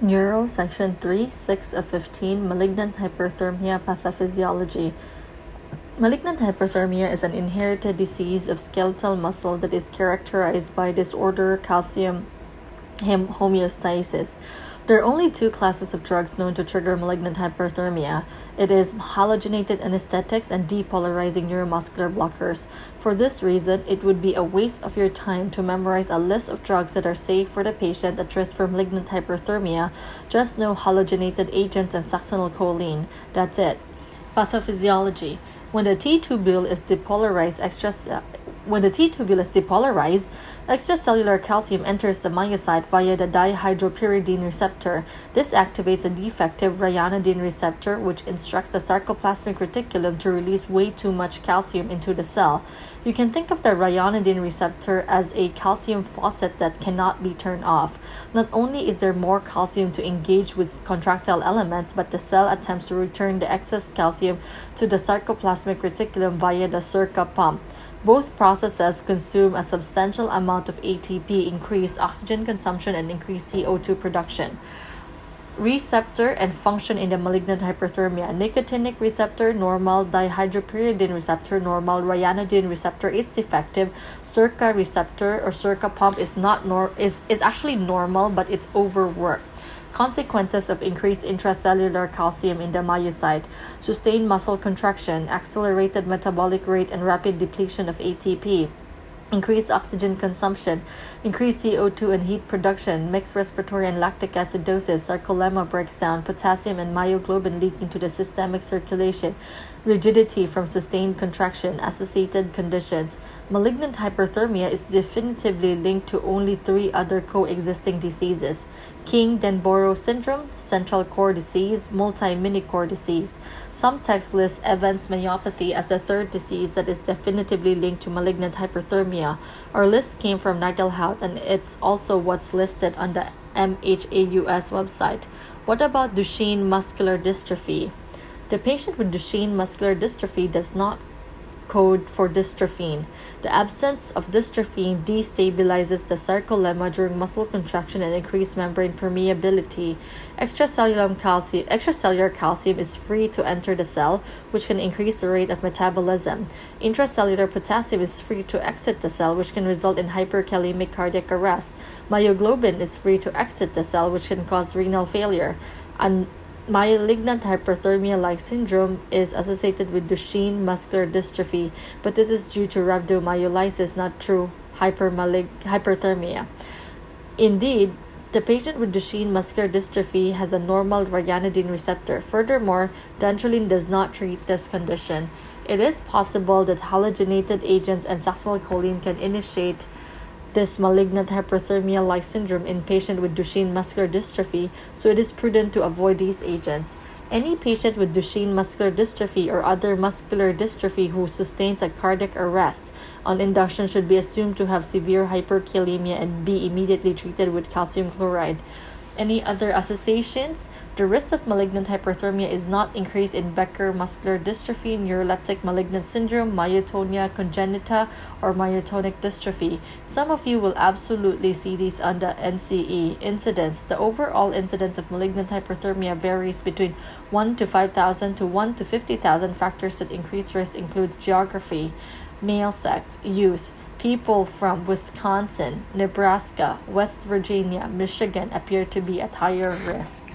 Neuro Section 3, 6 of 15, Malignant Hyperthermia Pathophysiology. Malignant hyperthermia is an inherited disease of skeletal muscle that is characterized by disorder calcium homeostasis. There are only two classes of drugs known to trigger malignant hyperthermia. It is halogenated anesthetics and depolarizing neuromuscular blockers. For this reason, it would be a waste of your time to memorize a list of drugs that are safe for the patient at risk for malignant hyperthermia. Just know halogenated agents and succinylcholine. That's it. Pathophysiology. When the T tubule is depolarized, extra when the T tubule is depolarized, extracellular calcium enters the myocyte via the dihydropyridine receptor. This activates a defective ryanodine receptor, which instructs the sarcoplasmic reticulum to release way too much calcium into the cell. You can think of the ryanodine receptor as a calcium faucet that cannot be turned off. Not only is there more calcium to engage with contractile elements, but the cell attempts to return the excess calcium to the sarcoplasmic reticulum via the SERCA pump. Both processes consume a substantial amount of ATP, increase oxygen consumption, and increase CO2 production. Receptor and function in the malignant hyperthermia. Nicotinic receptor normal, dihydropyridine receptor normal, ryanodine receptor is defective, SERCA receptor or SERCA pump is not nor is, is actually normal but it's overworked. Consequences of increased intracellular calcium in the myocyte, sustained muscle contraction, accelerated metabolic rate, and rapid depletion of ATP increased oxygen consumption, increased CO2 and heat production, mixed respiratory and lactic acidosis, sarcolemma breaks down, potassium and myoglobin leak into the systemic circulation, rigidity from sustained contraction, associated conditions. Malignant hyperthermia is definitively linked to only three other coexisting diseases King Denborough syndrome, central core disease, multi mini core disease. Some texts list Evans myopathy as the third disease that is definitively linked to malignant hyperthermia. Our list came from Nagelhout and it's also what's listed on the MHAUS website. What about Duchenne muscular dystrophy? The patient with Duchenne muscular dystrophy does not code for dystrophin. The absence of dystrophin destabilizes the sarcolemma during muscle contraction and increased membrane permeability. Extracellular calcium, extracellular calcium is free to enter the cell, which can increase the rate of metabolism. Intracellular potassium is free to exit the cell, which can result in hyperkalemic cardiac arrest. Myoglobin is free to exit the cell, which can cause renal failure. And Malignant hyperthermia like syndrome is associated with Duchenne muscular dystrophy, but this is due to rhabdomyolysis, not true hyperthermia. Indeed, the patient with Duchenne muscular dystrophy has a normal ryanodine receptor. Furthermore, dantrolene does not treat this condition. It is possible that halogenated agents and succinylcholine can initiate this malignant hyperthermia like syndrome in patient with Duchenne muscular dystrophy, so it is prudent to avoid these agents. Any patient with Duchenne muscular dystrophy or other muscular dystrophy who sustains a cardiac arrest on induction should be assumed to have severe hyperkalemia and be immediately treated with calcium chloride. Any other associations? The risk of malignant hyperthermia is not increased in Becker muscular dystrophy, neuroleptic malignant syndrome, myotonia congenita, or myotonic dystrophy. Some of you will absolutely see these under NCE incidence. The overall incidence of malignant hyperthermia varies between 1 to 5,000 to 1 to 50,000. Factors that increase risk include geography, male sex, youth, people from Wisconsin, Nebraska, West Virginia, Michigan appear to be at higher risk.